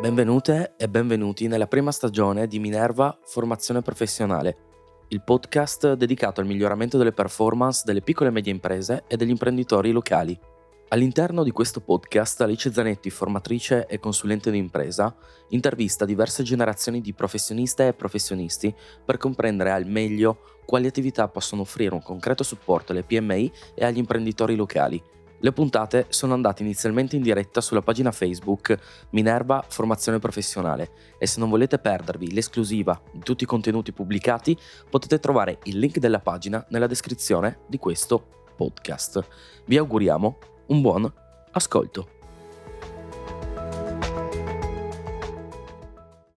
Benvenute e benvenuti nella prima stagione di Minerva Formazione Professionale, il podcast dedicato al miglioramento delle performance delle piccole e medie imprese e degli imprenditori locali. All'interno di questo podcast Alice Zanetti, formatrice e consulente di impresa, intervista diverse generazioni di professioniste e professionisti per comprendere al meglio quali attività possono offrire un concreto supporto alle PMI e agli imprenditori locali le puntate sono andate inizialmente in diretta sulla pagina Facebook Minerva Formazione Professionale e se non volete perdervi l'esclusiva di tutti i contenuti pubblicati potete trovare il link della pagina nella descrizione di questo podcast. Vi auguriamo un buon ascolto.